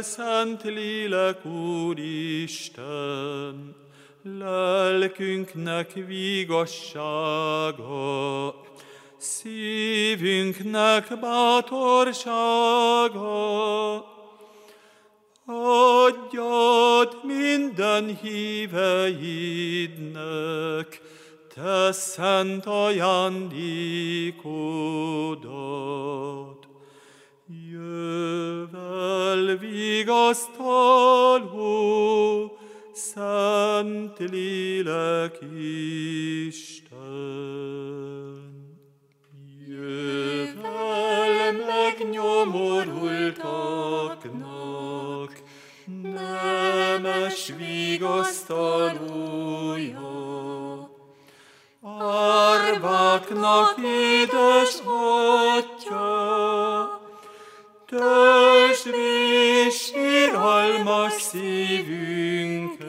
el, Szent Lélek Úristen, lelkünknek vigassága, szívünknek bátorsága, adjad minden híveidnek, te szent ajándékodat. Jövel vigasztaló, Szent Lélek Isten. Jövel megnyomorultaknak, nemes vigasztalója. Árváknak édes atya, Tösd síralmas szívünket,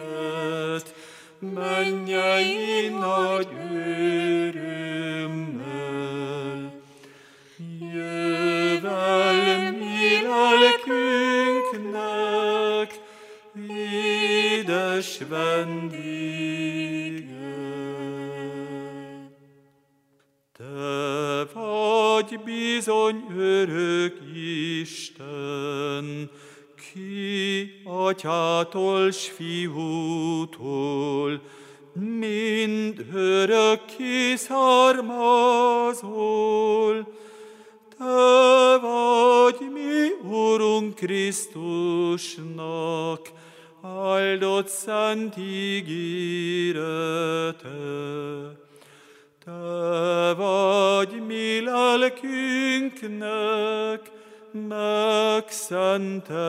mennyei nagy örömmel. Jövel mi lelkünknek, édes vendége. Te vagy bizony atyától s fiútól, mind örökké származol. Te vagy mi Urunk Krisztusnak, áldott szent ígérete. Te vagy mi lelkünknek megszentelője.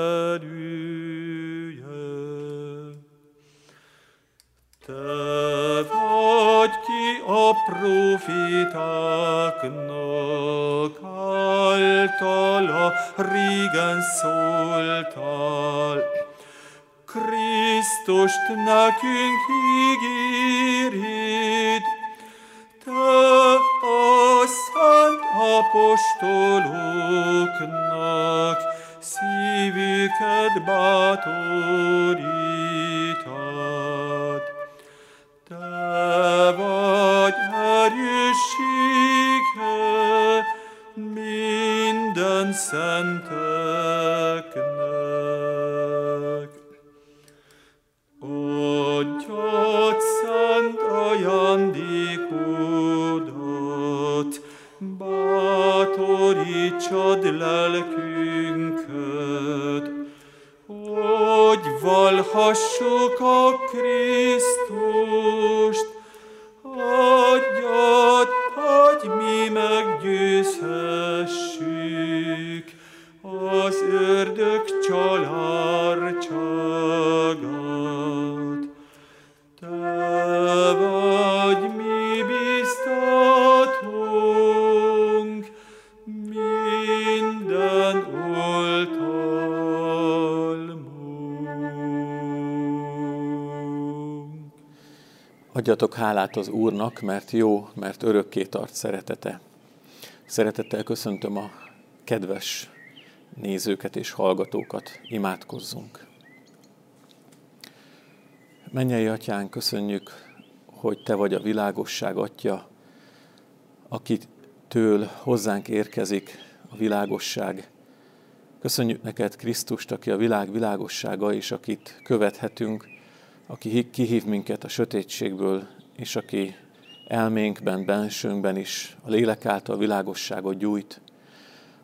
Profitáknak általa régen szóltál. Krisztust nekünk ígérid, te a szent apostoloknak szívüket bátorítad. Te vagy erőssége minden szenteknek. Adjad szent ajándékodat, bátorítsad lelkünket, hogy valhassuk a Krisztust, adjad, hogy mi meggyőzhessük az ördög csalárcságát. Adjatok hálát az Úrnak, mert jó, mert örökké tart szeretete. Szeretettel köszöntöm a kedves nézőket és hallgatókat. Imádkozzunk. Mennyei Atyán, köszönjük, hogy Te vagy a világosság Atya, akitől hozzánk érkezik a világosság. Köszönjük neked Krisztust, aki a világ világossága, és akit követhetünk, aki kihív minket a sötétségből, és aki elménkben, bensőnkben is a lélek által világosságot gyújt.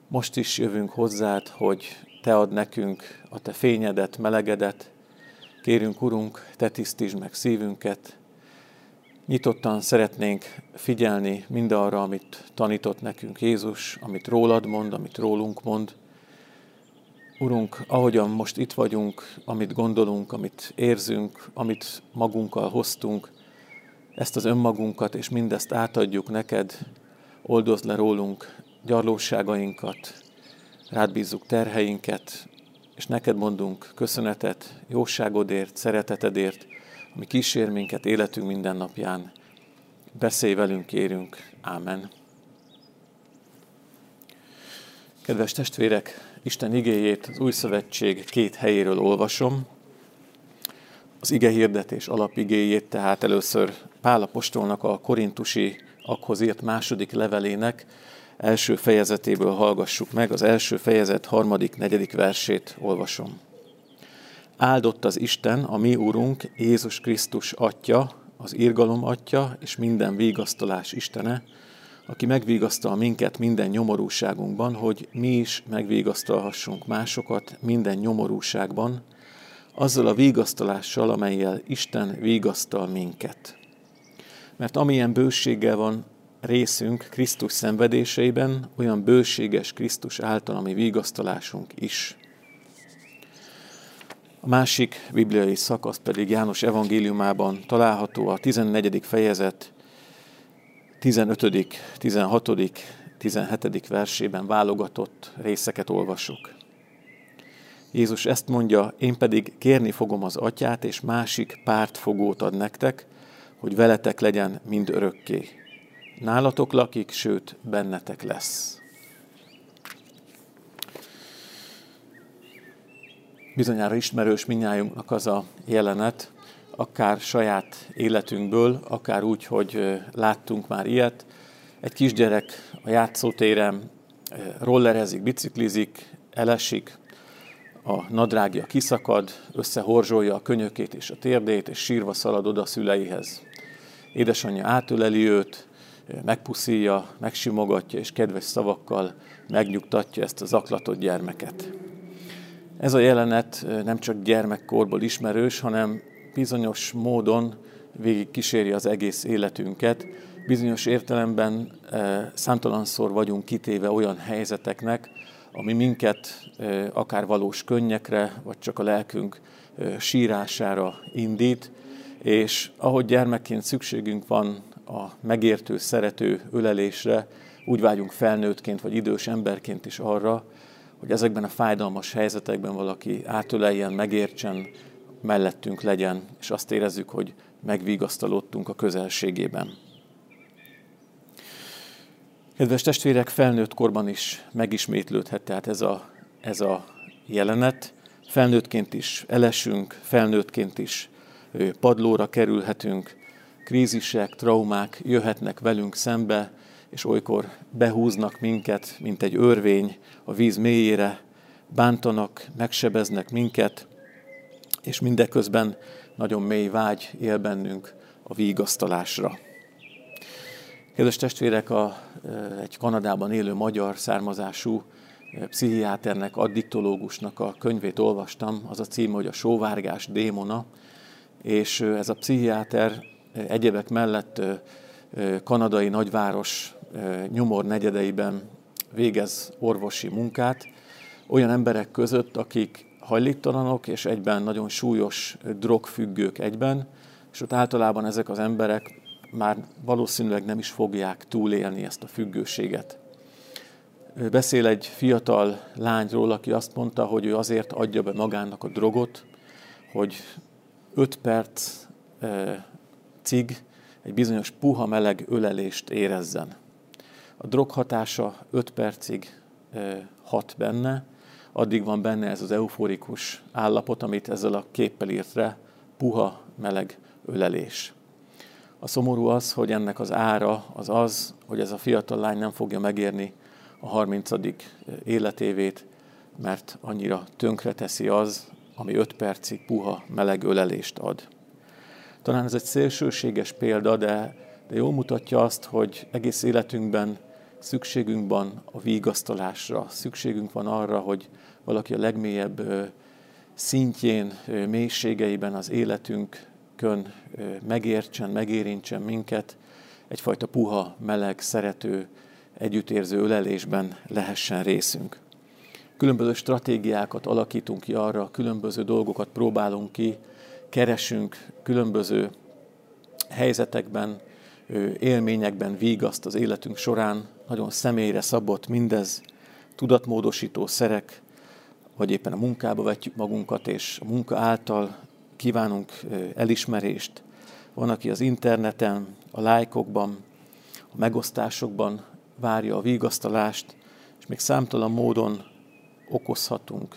Most is jövünk hozzád, hogy Te ad nekünk a Te fényedet, melegedet. Kérünk, Urunk, Te tisztítsd meg szívünket. Nyitottan szeretnénk figyelni mindarra, amit tanított nekünk Jézus, amit rólad mond, amit rólunk mond. Urunk, ahogyan most itt vagyunk, amit gondolunk, amit érzünk, amit magunkkal hoztunk, ezt az önmagunkat és mindezt átadjuk neked, oldozd le rólunk gyarlóságainkat, rád bízzuk terheinket, és neked mondunk köszönetet jóságodért, szeretetedért, ami kísér minket életünk minden napján. Beszélj velünk, kérünk. Ámen. Kedves testvérek, Isten igéjét az Új Szövetség két helyéről olvasom. Az ige hirdetés alapigéjét, tehát először Pál apostolnak a korintusi akhoz írt második levelének első fejezetéből hallgassuk meg. Az első fejezet harmadik, negyedik versét olvasom. Áldott az Isten, a mi Úrunk, Jézus Krisztus Atya, az irgalom Atya és minden vigasztalás Istene, aki megvigasztal minket minden nyomorúságunkban, hogy mi is megvigasztalhassunk másokat minden nyomorúságban, azzal a vigasztalással, amelyel Isten vigasztal minket. Mert amilyen bőséggel van részünk Krisztus szenvedéseiben, olyan bőséges Krisztus által, ami vigasztalásunk is. A másik bibliai szakasz pedig János evangéliumában található a 14. fejezet 15., 16., 17. versében válogatott részeket olvasok. Jézus ezt mondja, én pedig kérni fogom az atyát, és másik pártfogót ad nektek, hogy veletek legyen mind örökké. Nálatok lakik, sőt, bennetek lesz. Bizonyára ismerős minnyájunknak az a jelenet, akár saját életünkből, akár úgy, hogy láttunk már ilyet. Egy kisgyerek a játszótéren rollerezik, biciklizik, elesik, a nadrágja kiszakad, összehorzsolja a könyökét és a térdét, és sírva szalad oda a szüleihez. Édesanyja átöleli őt, megpuszíja, megsimogatja, és kedves szavakkal megnyugtatja ezt az aklatott gyermeket. Ez a jelenet nem csak gyermekkorból ismerős, hanem bizonyos módon végig kíséri az egész életünket. Bizonyos értelemben számtalanszor vagyunk kitéve olyan helyzeteknek, ami minket akár valós könnyekre, vagy csak a lelkünk sírására indít, és ahogy gyermekként szükségünk van a megértő, szerető ölelésre, úgy vágyunk felnőttként vagy idős emberként is arra, hogy ezekben a fájdalmas helyzetekben valaki átöleljen, megértsen, mellettünk legyen, és azt érezzük, hogy megvigasztalódtunk a közelségében. Kedves testvérek, felnőtt korban is megismétlődhet tehát ez a, ez a jelenet. Felnőttként is elesünk, felnőttként is padlóra kerülhetünk, krízisek, traumák jöhetnek velünk szembe, és olykor behúznak minket, mint egy örvény a víz mélyére, bántanak, megsebeznek minket, és mindeközben nagyon mély vágy él bennünk a vígasztalásra. Kedves testvérek, a, egy Kanadában élő magyar származású pszichiáternek, addiktológusnak a könyvét olvastam, az a cím, hogy a sóvárgás démona, és ez a pszichiáter egyebek mellett kanadai nagyváros nyomor negyedeiben végez orvosi munkát, olyan emberek között, akik hajléktalanok, és egyben nagyon súlyos drogfüggők egyben, és ott általában ezek az emberek már valószínűleg nem is fogják túlélni ezt a függőséget. Beszél egy fiatal lányról, aki azt mondta, hogy ő azért adja be magának a drogot, hogy 5 perc cig egy bizonyos puha meleg ölelést érezzen. A drog hatása 5 percig hat benne, addig van benne ez az euforikus állapot, amit ezzel a képpel írt rá, puha meleg ölelés. A szomorú az, hogy ennek az ára az az, hogy ez a fiatal lány nem fogja megérni a 30. életévét, mert annyira tönkre teszi az, ami 5 percig puha, meleg ölelést ad. Talán ez egy szélsőséges példa, de, de jól mutatja azt, hogy egész életünkben szükségünk van a vigasztalásra, szükségünk van arra, hogy valaki a legmélyebb szintjén, mélységeiben az életünkön megértsen, megérintsen minket, egyfajta puha, meleg, szerető, együttérző ölelésben lehessen részünk. Különböző stratégiákat alakítunk ki arra, különböző dolgokat próbálunk ki, keresünk különböző helyzetekben, élményekben vígaszt az életünk során, nagyon személyre szabott mindez, tudatmódosító szerek, vagy éppen a munkába vetjük magunkat, és a munka által kívánunk elismerést. Van, aki az interneten, a lájkokban, a megosztásokban várja a vigasztalást, és még számtalan módon okozhatunk,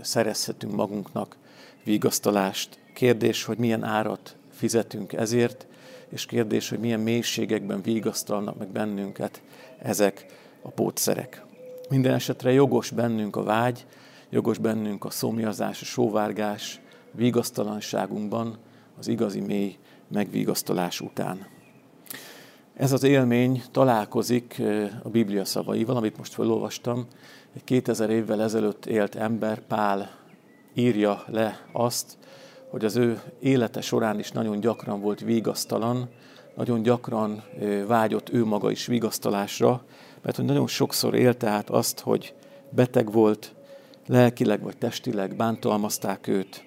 szerezhetünk magunknak vigasztalást. Kérdés, hogy milyen árat fizetünk ezért, és kérdés, hogy milyen mélységekben vigasztalnak meg bennünket ezek a pótszerek. Minden esetre jogos bennünk a vágy, jogos bennünk a szomjazás, a sóvárgás, vigasztalanságunkban az igazi mély megvigasztalás után. Ez az élmény találkozik a Biblia szavaival, amit most felolvastam. Egy 2000 évvel ezelőtt élt ember, Pál írja le azt, hogy az ő élete során is nagyon gyakran volt vigasztalan, nagyon gyakran vágyott ő maga is vigasztalásra, mert hogy nagyon sokszor élte át azt, hogy beteg volt, lelkileg vagy testileg bántalmazták őt,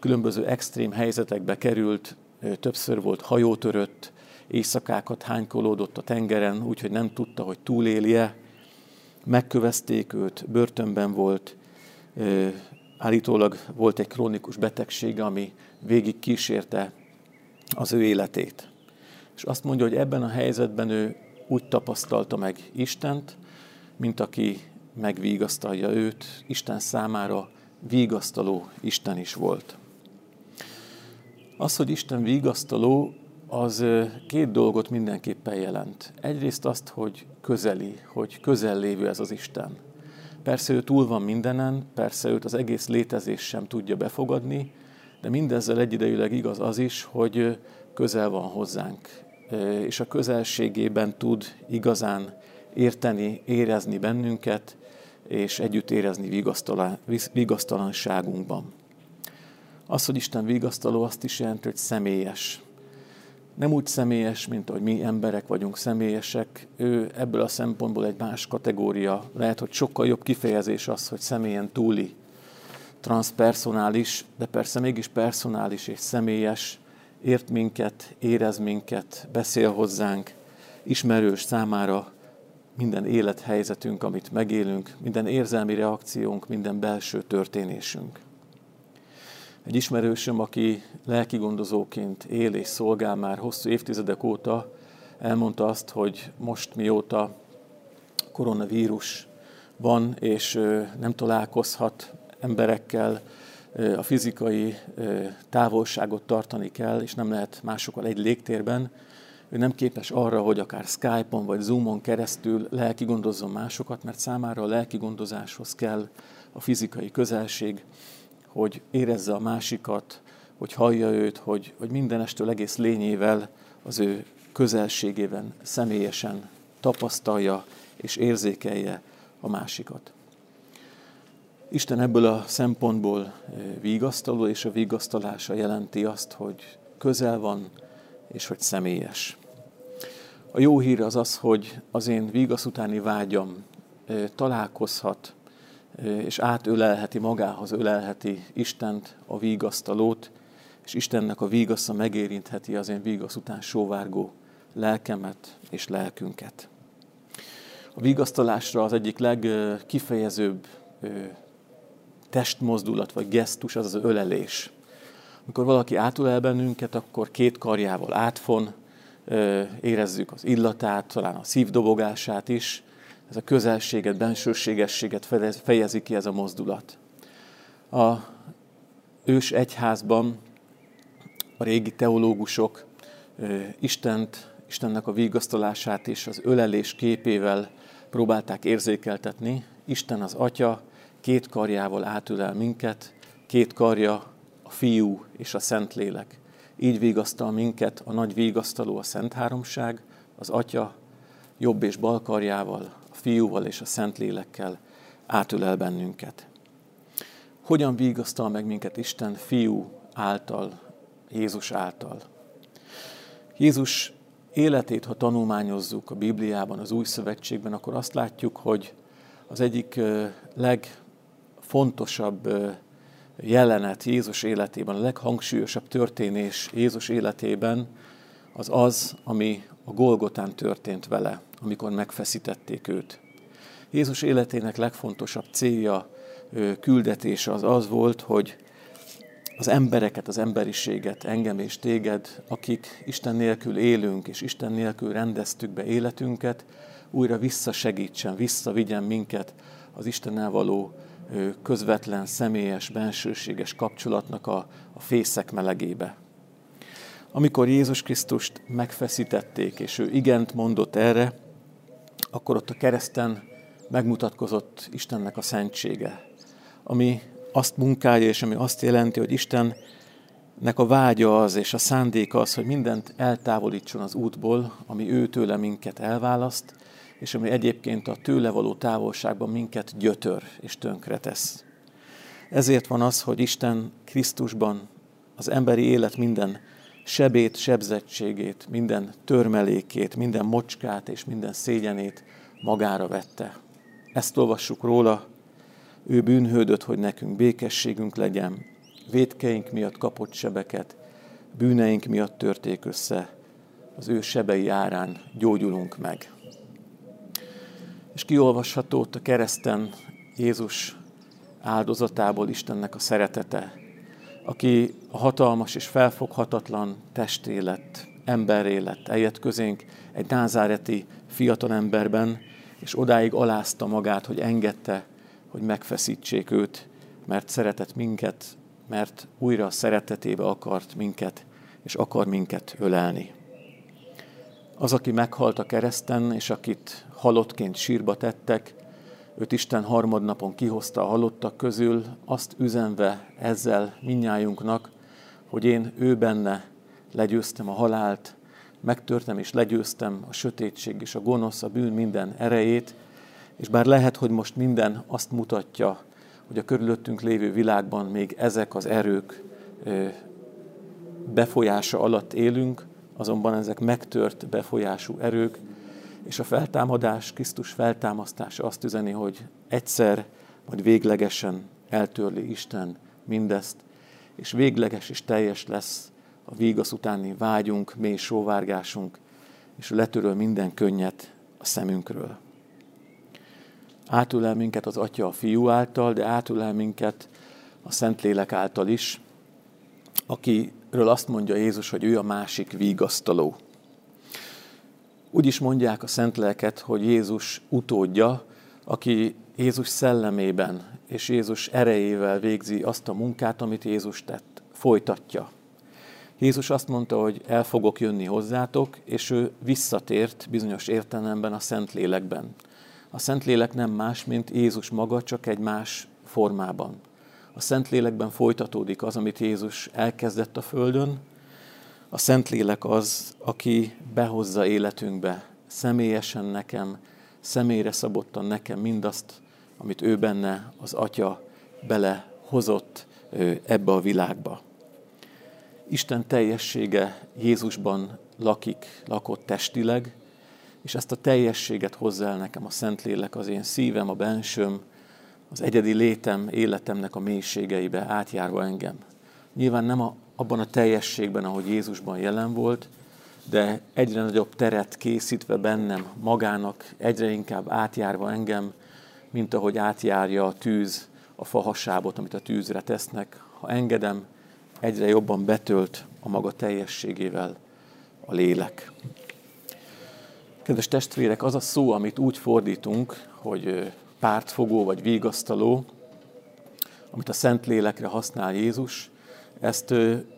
különböző extrém helyzetekbe került, többször volt hajótörött, éjszakákat hánykolódott a tengeren, úgyhogy nem tudta, hogy túlélje. Megkövezték őt, börtönben volt, állítólag volt egy krónikus betegsége, ami végig kísérte az ő életét. És azt mondja, hogy ebben a helyzetben ő úgy tapasztalta meg Istent, mint aki megvigasztalja őt, Isten számára vigasztaló Isten is volt. Az, hogy Isten vigasztaló, az két dolgot mindenképpen jelent. Egyrészt azt, hogy közeli, hogy közel lévő ez az Isten. Persze ő túl van mindenen, persze őt az egész létezés sem tudja befogadni, de mindezzel egyidejűleg igaz az is, hogy közel van hozzánk, és a közelségében tud igazán érteni, érezni bennünket, és együtt érezni vigasztalanságunkban. Az, hogy Isten vigasztaló, azt is jelenti, hogy személyes. Nem úgy személyes, mint ahogy mi emberek vagyunk személyesek. Ő ebből a szempontból egy más kategória. Lehet, hogy sokkal jobb kifejezés az, hogy személyen túli, transpersonális, de persze mégis personális és személyes, ért minket, érez minket, beszél hozzánk, ismerős számára minden élethelyzetünk, amit megélünk, minden érzelmi reakciónk, minden belső történésünk. Egy ismerősöm, aki lelkigondozóként él és szolgál már hosszú évtizedek óta, elmondta azt, hogy most mióta koronavírus van, és nem találkozhat emberekkel, a fizikai távolságot tartani kell, és nem lehet másokkal egy légtérben, ő nem képes arra, hogy akár Skype-on vagy Zoom-on keresztül lelki gondozzon másokat, mert számára a lelki gondozáshoz kell a fizikai közelség, hogy érezze a másikat, hogy hallja őt, hogy, hogy mindenestől egész lényével az ő közelségében személyesen tapasztalja és érzékelje a másikat. Isten ebből a szempontból eh, vigasztaló, és a vigasztalása jelenti azt, hogy közel van, és hogy személyes. A jó hír az az, hogy az én vigasz utáni vágyam eh, találkozhat és átölelheti magához, ölelheti Istent, a vígasztalót, és Istennek a vígasza megérintheti az én vígasz után sóvárgó lelkemet és lelkünket. A vigasztalásra az egyik legkifejezőbb testmozdulat vagy gesztus az az ölelés. Amikor valaki átölel bennünket, akkor két karjával átfon, érezzük az illatát, talán a szívdobogását is, ez a közelséget, bensőségességet fejezi ki ez a mozdulat. A ős egyházban a régi teológusok Istent, Istennek a vigasztalását is az ölelés képével próbálták érzékeltetni. Isten az Atya két karjával átölel minket, két karja a Fiú és a Szentlélek. Így vigasztal minket a nagy vigasztaló a Szent Háromság, az Atya jobb és bal karjával, Fiúval és a Szentlélekkel átölel bennünket. Hogyan vigasztal meg minket Isten Fiú által, Jézus által? Jézus életét, ha tanulmányozzuk a Bibliában, az Új Szövetségben, akkor azt látjuk, hogy az egyik legfontosabb jelenet Jézus életében, a leghangsúlyosabb történés Jézus életében az az, ami a Golgotán történt vele amikor megfeszítették őt. Jézus életének legfontosabb célja, küldetése az az volt, hogy az embereket, az emberiséget, engem és téged, akik Isten nélkül élünk, és Isten nélkül rendeztük be életünket, újra visszasegítsen, visszavigyen minket az Istennel való közvetlen, személyes, bensőséges kapcsolatnak a, a fészek melegébe. Amikor Jézus Krisztust megfeszítették, és ő igent mondott erre, akkor ott a kereszten megmutatkozott Istennek a szentsége, ami azt munkálja, és ami azt jelenti, hogy Istennek a vágya az, és a szándéka az, hogy mindent eltávolítson az útból, ami ő tőle minket elválaszt, és ami egyébként a tőle való távolságban minket gyötör és tönkre tesz. Ezért van az, hogy Isten Krisztusban az emberi élet minden sebét, sebzettségét, minden törmelékét, minden mocskát és minden szégyenét magára vette. Ezt olvassuk róla, ő bűnhődött, hogy nekünk békességünk legyen, védkeink miatt kapott sebeket, bűneink miatt törték össze, az ő sebei árán gyógyulunk meg. És kiolvasható a kereszten Jézus áldozatából Istennek a szeretete, aki hatalmas és felfoghatatlan testé lett, emberré lett, eljött közénk egy názáreti fiatalemberben, és odáig alázta magát, hogy engedte, hogy megfeszítsék őt, mert szeretett minket, mert újra szeretetébe akart minket, és akar minket ölelni. Az, aki meghalt a kereszten, és akit halottként sírba tettek, őt Isten harmadnapon kihozta a halottak közül, azt üzenve ezzel minnyájunknak, hogy én ő benne legyőztem a halált, megtörtem és legyőztem a sötétség és a gonosz, a bűn minden erejét, és bár lehet, hogy most minden azt mutatja, hogy a körülöttünk lévő világban még ezek az erők befolyása alatt élünk, azonban ezek megtört befolyású erők, és a feltámadás, Krisztus feltámasztása azt üzeni, hogy egyszer, vagy véglegesen eltörli Isten mindezt, és végleges és teljes lesz a vígasz utáni vágyunk, mély sóvárgásunk, és letöröl minden könnyet a szemünkről. Átülel minket az Atya a Fiú által, de átülel minket a Szentlélek által is, akiről azt mondja Jézus, hogy ő a másik vígasztaló. Úgy is mondják a Szentlelket, hogy Jézus utódja, aki Jézus szellemében és Jézus erejével végzi azt a munkát, amit Jézus tett, folytatja. Jézus azt mondta, hogy el fogok jönni hozzátok, és ő visszatért bizonyos értelemben a Szentlélekben. A Szentlélek nem más, mint Jézus maga, csak egy más formában. A Szentlélekben folytatódik az, amit Jézus elkezdett a Földön. A Szentlélek az, aki behozza életünkbe személyesen nekem, személyre szabottan nekem mindazt, amit ő benne az Atya belehozott ebbe a világba. Isten teljessége Jézusban lakik, lakott testileg, és ezt a teljességet hozzá el nekem a Szentlélek, az én szívem, a bensőm, az egyedi létem, életemnek a mélységeibe átjárva engem. Nyilván nem a, abban a teljességben, ahogy Jézusban jelen volt, de egyre nagyobb teret készítve bennem magának, egyre inkább átjárva engem, mint ahogy átjárja a tűz a fahasábot, amit a tűzre tesznek. Ha engedem, egyre jobban betölt a maga teljességével a lélek. Kedves testvérek, az a szó, amit úgy fordítunk, hogy pártfogó vagy vigasztaló, amit a Szentlélekre használ Jézus, ezt,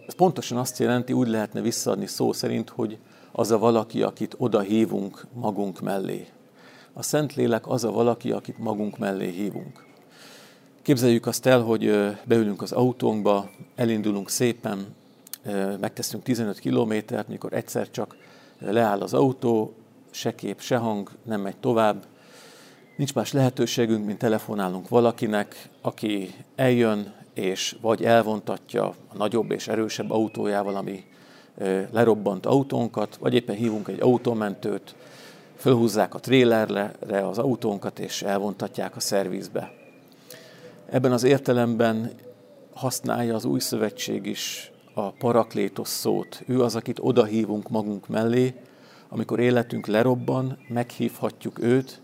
ez pontosan azt jelenti, úgy lehetne visszaadni szó szerint, hogy az a valaki, akit oda hívunk magunk mellé. A Szentlélek az a valaki, akit magunk mellé hívunk. Képzeljük azt el, hogy beülünk az autónkba, elindulunk szépen, megteszünk 15 kilométert, mikor egyszer csak leáll az autó, se kép, se hang, nem megy tovább. Nincs más lehetőségünk, mint telefonálunk valakinek, aki eljön, és vagy elvontatja a nagyobb és erősebb autójával, ami lerobbant autónkat, vagy éppen hívunk egy autómentőt, fölhúzzák a trélerre az autónkat, és elvontatják a szervizbe. Ebben az értelemben használja az új szövetség is a paraklétos szót. Ő az, akit odahívunk magunk mellé, amikor életünk lerobban, meghívhatjuk őt,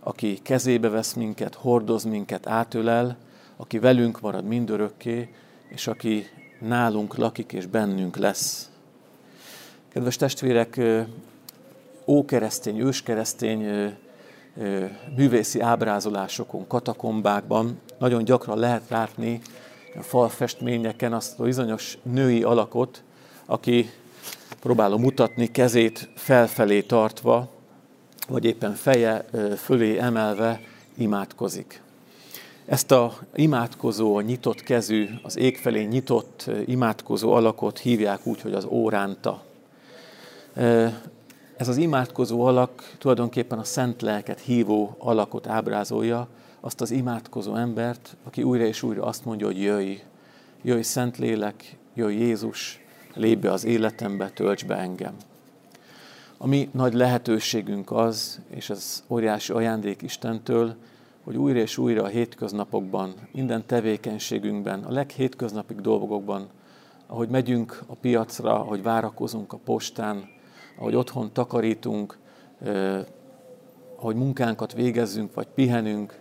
aki kezébe vesz minket, hordoz minket, átölel, aki velünk marad mindörökké, és aki nálunk lakik és bennünk lesz. Kedves testvérek, ókeresztény, őskeresztény művészi ábrázolásokon, katakombákban nagyon gyakran lehet látni a falfestményeken azt a bizonyos női alakot, aki próbálom mutatni, kezét felfelé tartva, vagy éppen feje fölé emelve imádkozik. Ezt a imádkozó, nyitott kezű, az ég felé nyitott imádkozó alakot hívják úgy, hogy az óránta. Ez az imádkozó alak tulajdonképpen a szent lelket hívó alakot ábrázolja, azt az imádkozó embert, aki újra és újra azt mondja, hogy jöjj, jöjj szent lélek, jöjj Jézus, lépj be az életembe, tölts be engem. A mi nagy lehetőségünk az, és ez óriási ajándék Istentől, hogy újra és újra a hétköznapokban, minden tevékenységünkben, a leghétköznapig dolgokban, ahogy megyünk a piacra, ahogy várakozunk a postán, ahogy otthon takarítunk, ahogy munkánkat végezzünk, vagy pihenünk,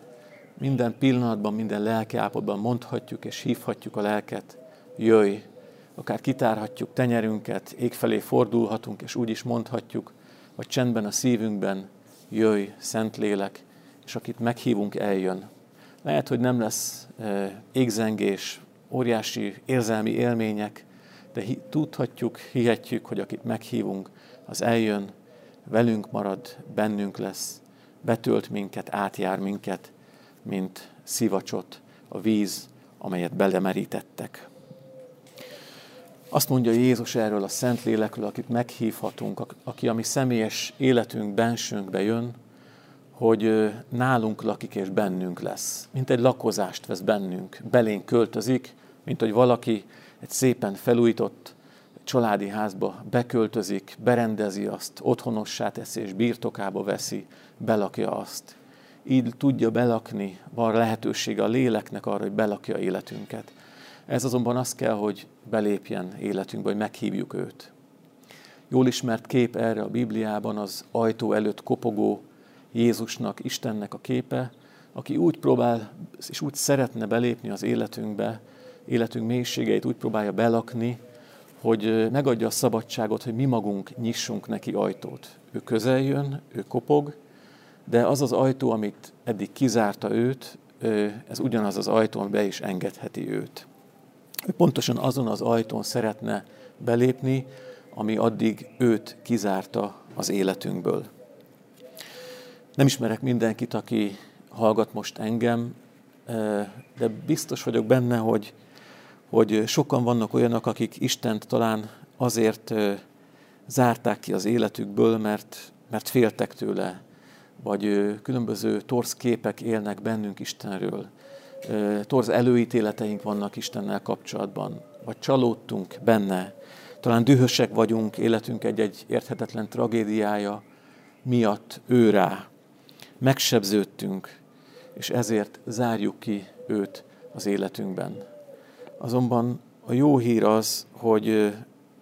minden pillanatban, minden lelkiállapotban mondhatjuk és hívhatjuk a lelket, jöjj, akár kitárhatjuk tenyerünket, ég felé fordulhatunk, és úgy is mondhatjuk, vagy csendben a szívünkben, jöjj, Szentlélek, és akit meghívunk, eljön. Lehet, hogy nem lesz égzengés, óriási érzelmi élmények, de tudhatjuk, hihetjük, hogy akit meghívunk, az eljön, velünk marad, bennünk lesz, betölt minket, átjár minket, mint szivacsot a víz, amelyet belemerítettek. Azt mondja Jézus erről a Szentlélekről, akit meghívhatunk, aki a mi személyes életünk bensőnkbe jön, hogy nálunk lakik és bennünk lesz. Mint egy lakozást vesz bennünk, belénk költözik, mint hogy valaki egy szépen felújított családi házba beköltözik, berendezi azt, otthonossá teszi és birtokába veszi, belakja azt. Így tudja belakni, van lehetősége a léleknek arra, hogy belakja életünket. Ez azonban az kell, hogy belépjen életünkbe, hogy meghívjuk őt. Jól ismert kép erre a Bibliában az ajtó előtt kopogó Jézusnak, Istennek a képe, aki úgy próbál és úgy szeretne belépni az életünkbe, életünk mélységeit úgy próbálja belakni, hogy megadja a szabadságot, hogy mi magunk nyissunk neki ajtót. Ő közel jön, ő kopog, de az az ajtó, amit eddig kizárta őt, ez ugyanaz az ajtó, be is engedheti őt. Ő pontosan azon az ajtón szeretne belépni, ami addig őt kizárta az életünkből. Nem ismerek mindenkit, aki hallgat most engem, de biztos vagyok benne, hogy hogy sokan vannak olyanok, akik Istent talán azért zárták ki az életükből, mert, mert féltek tőle, vagy különböző torz képek élnek bennünk Istenről, torz előítéleteink vannak Istennel kapcsolatban, vagy csalódtunk benne, talán dühösek vagyunk életünk egy-egy érthetetlen tragédiája miatt őrá, megsebződtünk, és ezért zárjuk ki őt az életünkben. Azonban a jó hír az, hogy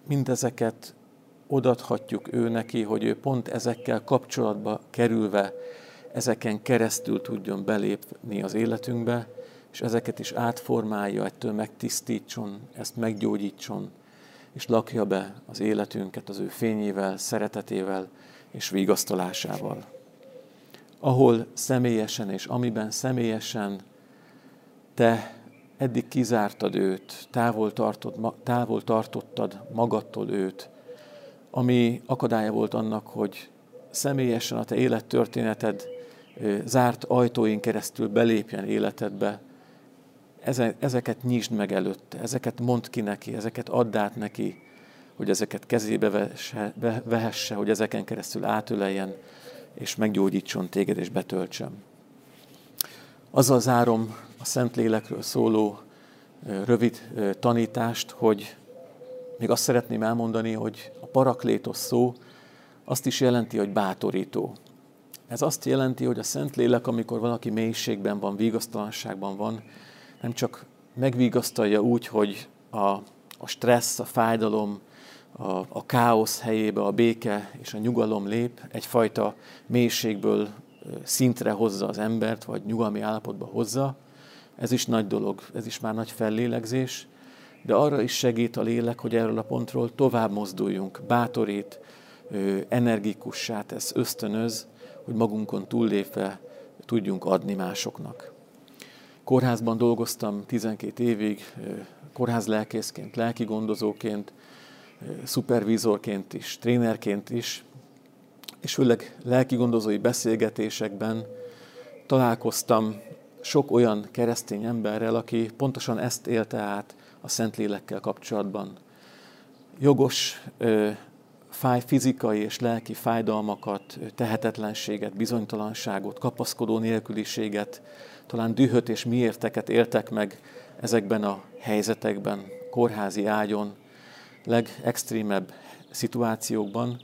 mindezeket odathatjuk ő neki, hogy ő pont ezekkel kapcsolatba kerülve, ezeken keresztül tudjon belépni az életünkbe, és ezeket is átformálja, ettől megtisztítson, ezt meggyógyítson, és lakja be az életünket az ő fényével, szeretetével és vigasztalásával. Ahol személyesen és amiben személyesen te eddig kizártad őt, távol, tartod, távol tartottad magadtól őt, ami akadálya volt annak, hogy személyesen a te élettörténeted zárt ajtóin keresztül belépjen életedbe, ezeket nyisd meg előtte, ezeket mondd ki neki, ezeket add át neki, hogy ezeket kezébe vehesse, hogy ezeken keresztül átöleljen, és meggyógyítson téged, és betöltsön. Azzal zárom a Szentlélekről szóló rövid tanítást, hogy még azt szeretném elmondani, hogy a paraklétos szó azt is jelenti, hogy bátorító. Ez azt jelenti, hogy a Szentlélek, amikor valaki mélységben van, vigasztalanságban van, nem csak megvigasztalja úgy, hogy a, a stressz, a fájdalom, a, a káosz helyébe a béke és a nyugalom lép, egyfajta mélységből szintre hozza az embert, vagy nyugalmi állapotba hozza, ez is nagy dolog, ez is már nagy fellélegzés, de arra is segít a lélek, hogy erről a pontról tovább mozduljunk, bátorít, energikussá tesz, ösztönöz, hogy magunkon túllépve tudjunk adni másoknak. Kórházban dolgoztam 12 évig, kórház lelkészként, lelki gondozóként, szupervízorként is, trénerként is, és főleg lelki gondozói beszélgetésekben találkoztam sok olyan keresztény emberrel, aki pontosan ezt élte át a Szentlélekkel kapcsolatban. Jogos fáj, fizikai és lelki fájdalmakat, tehetetlenséget, bizonytalanságot, kapaszkodó nélküliséget, talán dühöt és miérteket éltek meg ezekben a helyzetekben, kórházi ágyon, legextrémebb szituációkban,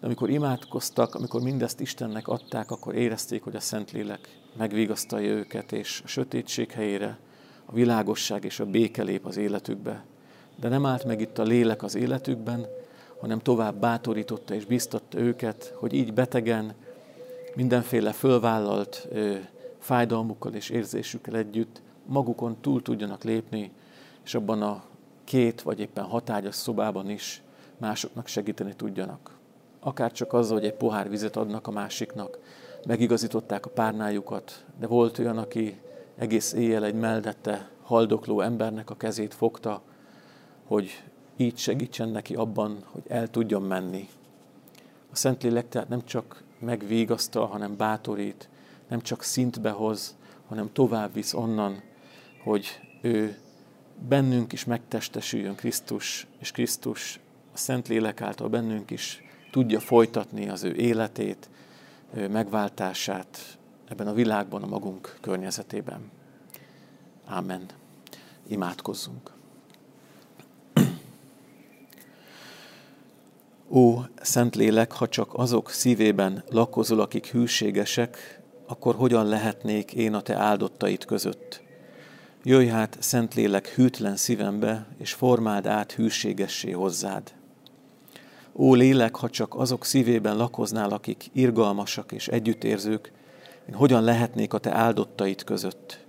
de amikor imádkoztak, amikor mindezt Istennek adták, akkor érezték, hogy a Szentlélek megvigasztalja őket, és a sötétség helyére a világosság és a béke lép az életükbe. De nem állt meg itt a lélek az életükben, hanem tovább bátorította és biztatta őket, hogy így betegen, mindenféle fölvállalt ö, fájdalmukkal és érzésükkel együtt magukon túl tudjanak lépni, és abban a két vagy éppen hatágyas szobában is másoknak segíteni tudjanak. Akár csak azzal, hogy egy pohár vizet adnak a másiknak, megigazították a párnájukat, de volt olyan, aki egész éjjel egy mellette haldokló embernek a kezét fogta, hogy így segítsen neki abban, hogy el tudjon menni. A Szentlélek tehát nem csak megvégasztal, hanem bátorít, nem csak szintbe hoz, hanem tovább visz onnan, hogy ő bennünk is megtestesüljön Krisztus, és Krisztus a Szentlélek által bennünk is tudja folytatni az ő életét, ő megváltását ebben a világban, a magunk környezetében. Amen. Imádkozzunk. Ó, Szentlélek, ha csak azok szívében lakozol, akik hűségesek, akkor hogyan lehetnék én a te áldottaid között? Jöjj hát, Szentlélek, hűtlen szívembe, és formáld át hűségessé hozzád. Ó lélek, ha csak azok szívében lakoznál, akik irgalmasak és együttérzők, én hogyan lehetnék a te áldottaid között?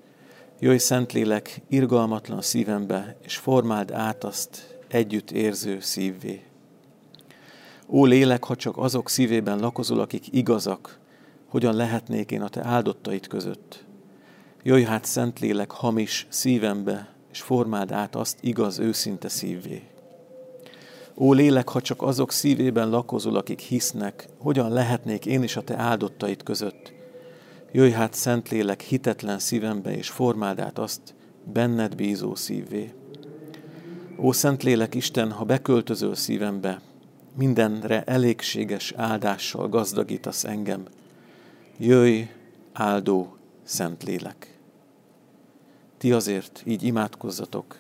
Jöjj, Szentlélek, irgalmatlan szívembe, és formáld át azt együttérző szívvé. Ó lélek, ha csak azok szívében lakozol, akik igazak, hogyan lehetnék én a te áldottaid között? Jöjj hát, Szentlélek, hamis szívembe, és formáld át azt igaz, őszinte szívvé. Ó lélek, ha csak azok szívében lakozol, akik hisznek, hogyan lehetnék én is a te áldottaid között? Jöjj hát, Szentlélek, hitetlen szívembe, és formáld át azt benned bízó szívvé. Ó Szentlélek Isten, ha beköltözöl szívembe, mindenre elégséges áldással gazdagítasz engem. Jöjj, áldó Szentlélek! Ti azért így imádkozzatok,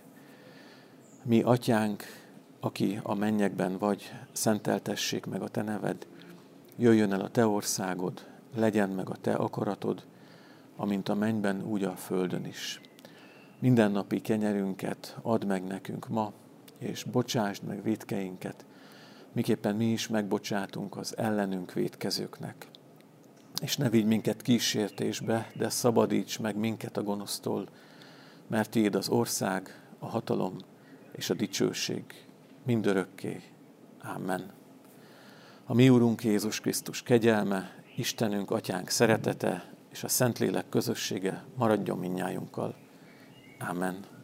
mi atyánk, aki a mennyekben vagy, szenteltessék meg a te neved, jöjjön el a te országod, legyen meg a te akaratod, amint a mennyben, úgy a földön is. Mindennapi kenyerünket add meg nekünk ma, és bocsásd meg védkeinket, miképpen mi is megbocsátunk az ellenünk védkezőknek. És ne vigy minket kísértésbe, de szabadíts meg minket a gonosztól, mert Tiéd az ország, a hatalom és a dicsőség mindörökké. Amen. A mi Úrunk Jézus Krisztus kegyelme, Istenünk, Atyánk szeretete és a Szentlélek közössége maradjon minnyájunkkal. Amen.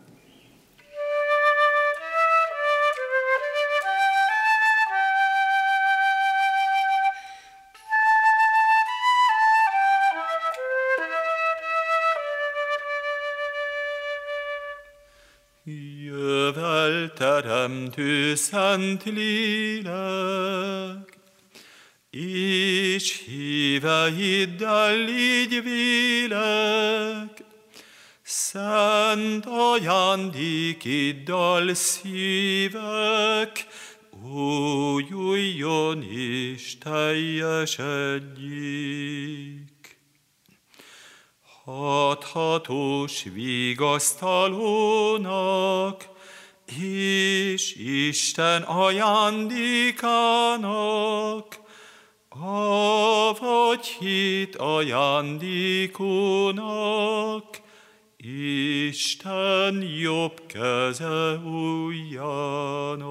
Teremtő szent lélek, és híveiddel légy vélek, szent ajándékiddal szívek, újuljon és teljesedjék. Hathatós vigasztalónak, és Isten ajándékának, avagy hit ajándékónak, Isten jobb keze ujjának.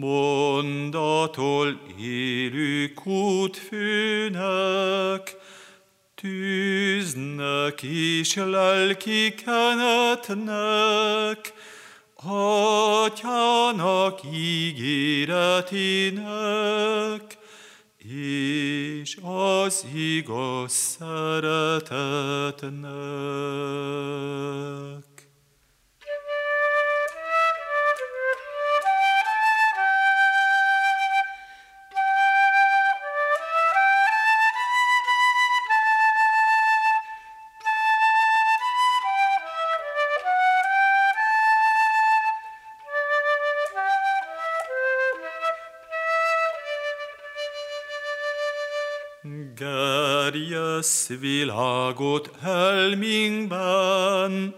Mondatól élő kútfőnek, tűznek és lelki kenetnek, Atyának ígéretének, és az igaz szeretetnek. Gerjesz világot helmingben,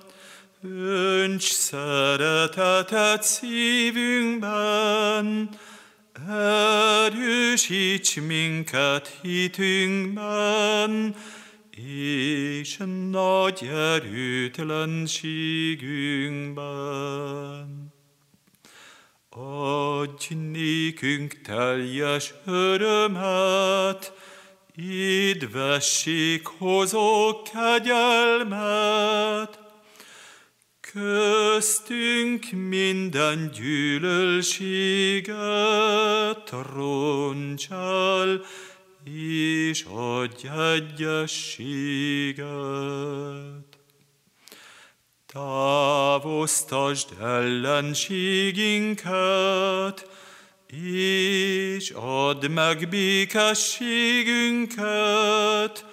Önts szeretetet szívünkben, Erősíts minket hitünkben, és nagy erőtlenségünkben. Adj nékünk teljes örömet, Édvesség hozok kegyelmet, köztünk minden gyűlölséget roncsál, és adj egyességet. Távoztasd ellenségünket, és add meg békességünket,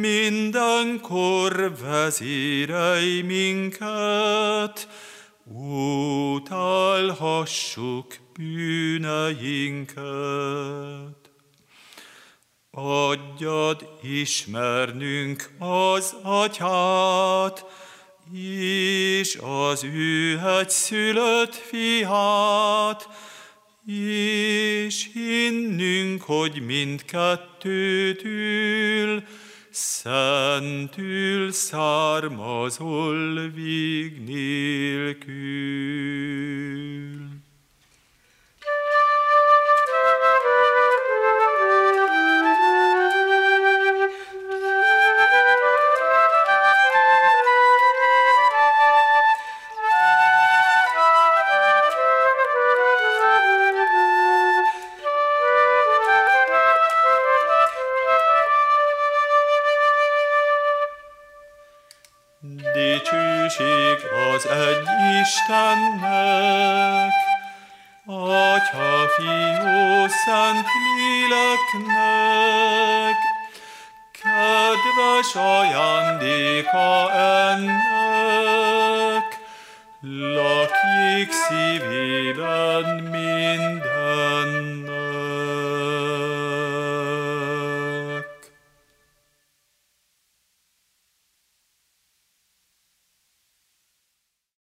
mindenkor vezérelj minket, utálhassuk bűneinket. Adjad ismernünk az atyát, és az ő szülött fiát, és hinnünk, hogy mindkettőtől szentül származol vég nélkül.